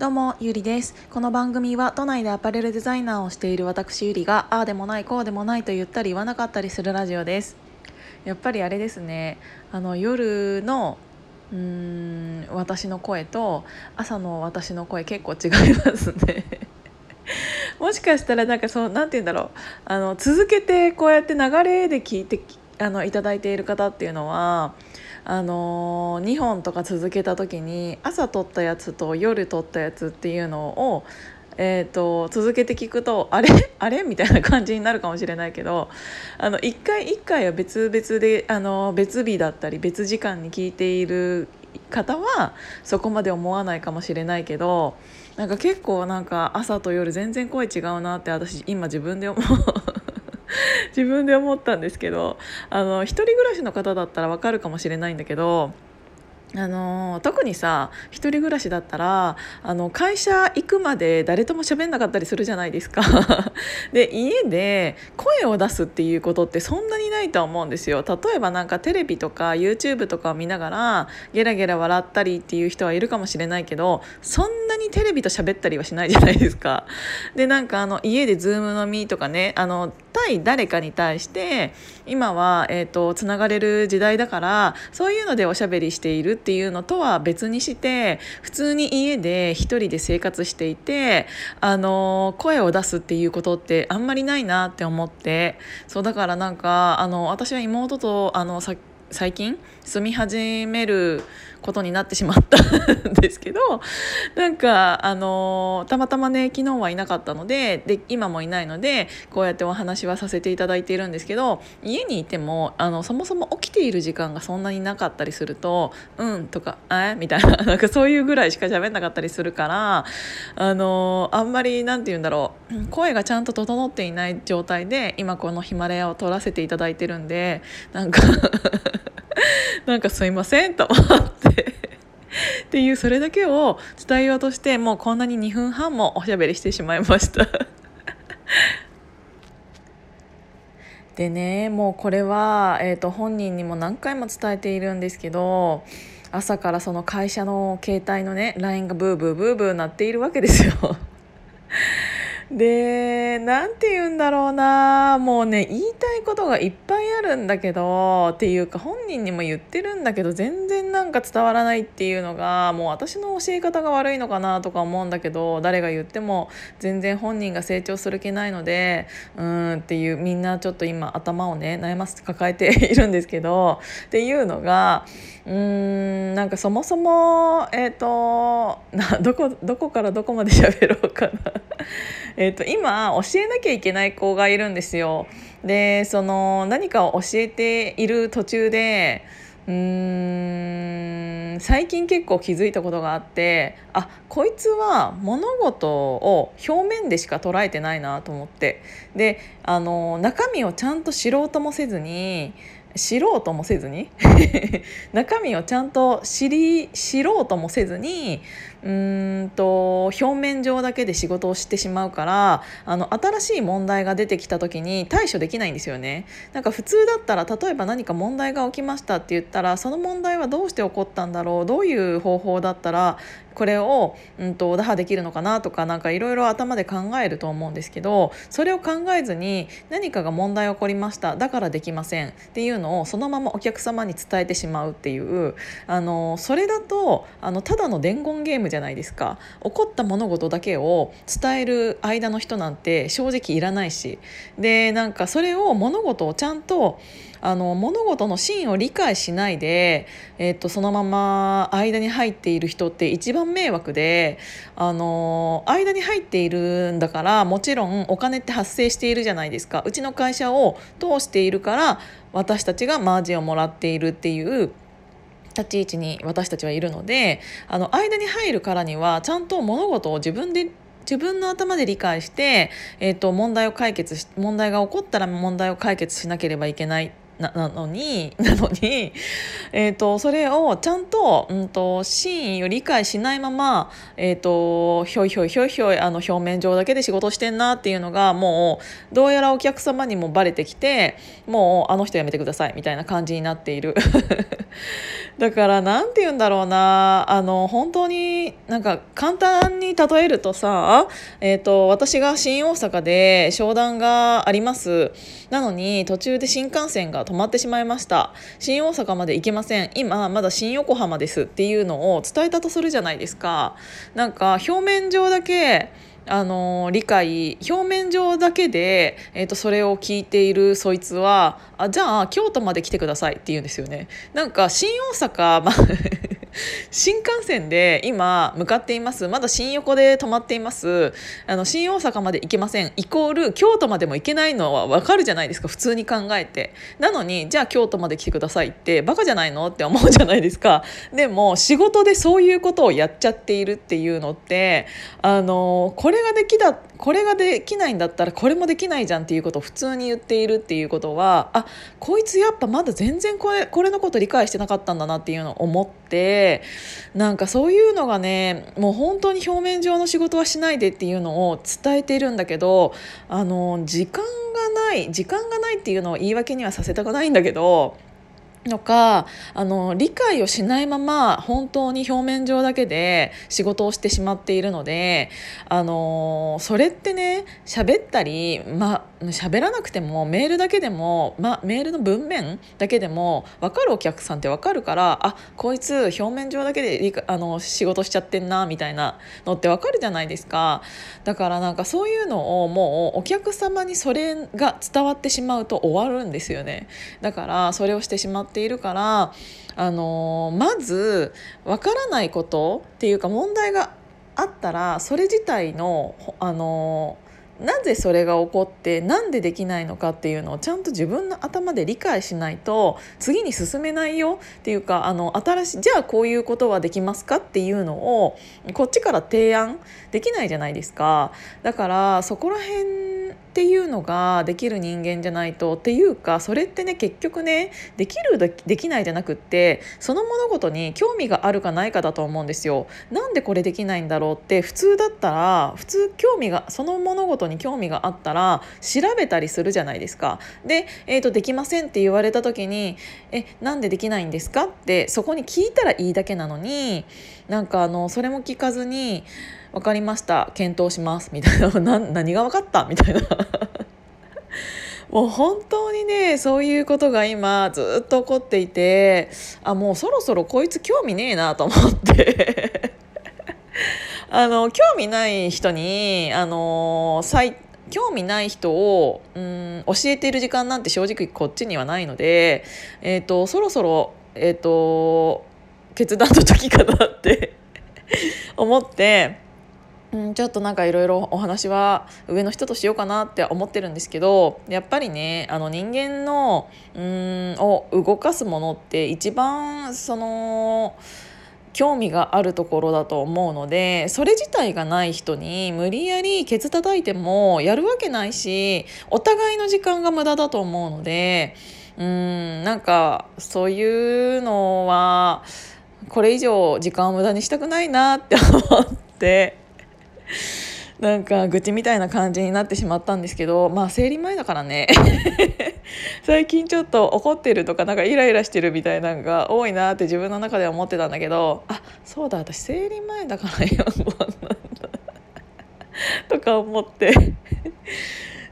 どうもゆりです。この番組は都内でアパレルデザイナーをしている私ゆりがああでもないこうでもないと言ったり言わなかったりするラジオです。やっぱりあれですね。あの夜のうーん私の声と朝の私の声結構違いますね。もしかしたらなんかそうなんて言うんだろう。あの続けてこうやって流れで聞いてあのいただいている方っていうのはあの2本とか続けた時に朝撮ったやつと夜撮ったやつっていうのを、えーと、続けて聞くとあれ？あれ？みたいな感じになるかもしれないけどあの1回1回は別々であの別日だったり別時間に聞いている方はそこまで思わないかもしれないけどなんか結構なんか朝と夜全然声違うなって私今自分で思う。自分で思ったんですけどあの一人暮らしの方だったらわかるかもしれないんだけどあの特にさ一人暮らしだったらあの会社行くまで誰とも喋んなかったりするじゃないですか。で家で声を出すっていうことってそんなにないと思うんですよ。例えばなんかテレビとか YouTube とかを見ながらゲラゲラ笑ったりっていう人はいるかもしれないけどそんなにテレビと喋ったりはしないじゃないですか。でなんかあの家で Zoom 飲みとかねあの対誰かに対して今は、えーと、つながれる時代だからそういうのでおしゃべりしているっていうのとは別にして普通に家で一人で生活していてあの声を出すっていうことってあんまりないなって思って。そうだからなんかあの私は妹とあの最近住み始めることになってしまったん ですけどなんかあのたまたまね昨日はいなかったのでで今もいないのでこうやってお話はさせていただいているんですけど家にいてもあのそもそも起きている時間がそんなになかったりすると「うん」とか「えみたいな なんかそういうぐらいしか喋んなかったりするからあのあんまり何て言うんだろう声がちゃんと整っていない状態で今このヒマラヤを撮らせていただいてるんでなんか なんかすいませんと思って。っていうそれだけを伝えようとしてもうこんなに2分半もおしゃべりしてしまいました。でねもうこれは、えーと、本人にも何回も伝えているんですけど朝からその会社の携帯のね LINE がブーブーブーブー鳴っているわけですよ。で何て言うんだろうな。もうね言いたいことがいっぱいあるんだけどっていうか本人にも言ってるんだけど全然なんか伝わらないっていうのがもう私の教え方が悪いのかなとか思うんだけど誰が言っても全然本人が成長する気ないのでうんっていうみんなちょっと今頭をね悩ませて抱えているんですけどっていうのがうーんなんかそもそもえっ、ー、となどこどこからどこまで喋ろうかな。えっと今教えなきゃいけない子がいるんですよ。でその何かを教えている途中でうーん最近結構気づいたことがあってあこいつは物事を表面でしか捉えてないなと思ってであの中身をちゃんと知ろうともせずに知ろうともせずに？中身をちゃんと知り知ろうともせずにうんと表面上だけで仕事をしてしまうからあの新しい問題が出てきた時に対処できないんですよね。なんか普通だったら例えば何か問題が起きましたって言ったらその問題はどうして起こったんだろうどういう方法だったらこれを、うんと、打破できるのかなとかなんかいろいろ頭で考えると思うんですけどそれを考えずに何かが問題起こりましただからできませんっていうのをそのままお客様に伝えてしまうっていうあのそれだとあのただの伝言ゲームじゃないですか。起こった物事だけを伝える間の人なんて正直いらないし。でなんかそれを物事をちゃんとあの物事の真を理解しないで、え、っとそのまま間に入っている人って一番迷惑であの間に入っているんだからもちろんお金って発生しているじゃないですか。うちの会社を通しているから私たちがマージンをもらっているっていう立ち位置に私たちはいるのであの間に入るからにはちゃんと物事を自分で自分の頭で理解して、えーと、問題を解決し問題が起こったら問題を解決しなければいけない。なのに なのに、えーと、それをちゃんと,、うんと、真意を理解しないまま、えーと、ひょいひょいひょいひょいあの表面上だけで仕事してんなっていうのがもうどうやらお客様にもバレてきてもうあの人やめてくださいみたいな感じになっている。だから何て言うんだろうなあの本当になんか簡単に例えるとさ、えー、と私が新大阪で商談があります。なのに途中で新幹線が止まってしまいました。新大阪まで行けません。今まだ新横浜ですっていうのを伝えたとするじゃないですか。なんか表面上だけあの理解表面上だけで、えーと、それを聞いているそいつはあじゃあ京都まで来てくださいって言うんですよね。なんか新大阪、ま新幹線で今向かっています。まだ新横で止まっています。あの新大阪まで行けません。イコール京都までも行けないのは分かるじゃないですか。普通に考えて。なのにじゃあ京都まで来てくださいってバカじゃないのって思うじゃないですか。でも仕事でそういうことをやっちゃっているっていうのってあのこれができたこれができないんだったらこれもできないじゃんっていうことを普通に言っているっていうことはあこいつやっぱまだ全然これこれのこと理解してなかったんだなっていうのを思ってなんかそういうのがねもう本当に表面上の仕事はしないでっていうのを伝えているんだけどあの時間がない時間がないっていうのを言い訳にはさせたくないんだけど。のかあの理解をしないまま本当に表面上だけで仕事をしてしまっているのであのそれってね喋ったりま喋らなくてもメールだけでも、ま、メールの文面だけでも分かるお客さんって分かるからあこいつ表面上だけであの仕事しちゃってんなみたいなのって分かるじゃないですか。だからなんかそういうのをもうお客様にそれが伝わってしまうと終わるんですよね。だからそれをしてしまっているからあのまず分からないことっていうか問題があったらそれ自体のあのなぜそれが起こってなんでできないのかっていうのをちゃんと自分の頭で理解しないと次に進めないよっていうかあの新しいじゃあこういうことはできますかっていうのをこっちから提案できないじゃないですか。だからそこら辺のができる人間じゃないとっていうかそれってね結局ねできるできないじゃなくってその物事に興味があるかないかだと思うんですよ。なんでこれできないんだろうって普通だったら普通興味がその物事に興味があったら調べたりするじゃないですか。で、えーと、できませんって言われた時に「えなんでできないんですか?」ってそこに聞いたらいいだけなのになんかあのそれも聞かずに「分かりました検討します」みたいな「何が分かった?」みたいな もう本当にねそういうことが今ずっと起こっていてあもうそろそろこいつ興味ねえなと思って あの興味ない人にあの最興味ない人をうん教えている時間なんて正直こっちにはないので、えーと、そろそろ、えーと決断の時かなって思って。うん、ちょっとなんかいろいろお話は上の人としようかなって思ってるんですけどやっぱりねあの人間のうんを動かすものって一番その興味があるところだと思うのでそれ自体がない人に無理やりケツ叩いてもやるわけないしお互いの時間が無駄だと思うのでうんなんかそういうのはこれ以上時間を無駄にしたくないなって思って。なんか愚痴みたいな感じになってしまったんですけどまあ生理前だからね。最近ちょっと怒ってるとかなんかイライラしてるみたいなのが多いなって自分の中では思ってたんだけどあそうだ私生理前だから4本なんだ。とか思って。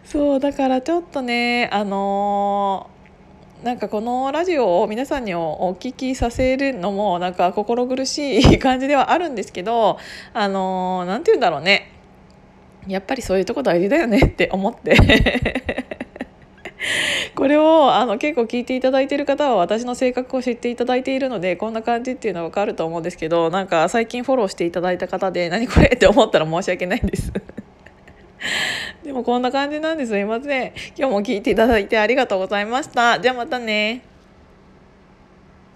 そうだからちょっとねあのーなんかこのラジオを皆さんにお聞きさせるのもなんか心苦しい感じではあるんですけどあの何て言うんだろうね。やっぱりそういうとこ大事だよねって思って。これをあの結構聞いていただいている方は私の性格を知っていただいているのでこんな感じっていうのは分かると思うんですけどなんか最近フォローしていただいた方で何これって思ったら申し訳ないんです。でもこんな感じなんですいません。今日も聞いていただいてありがとうございました。じゃあまたね。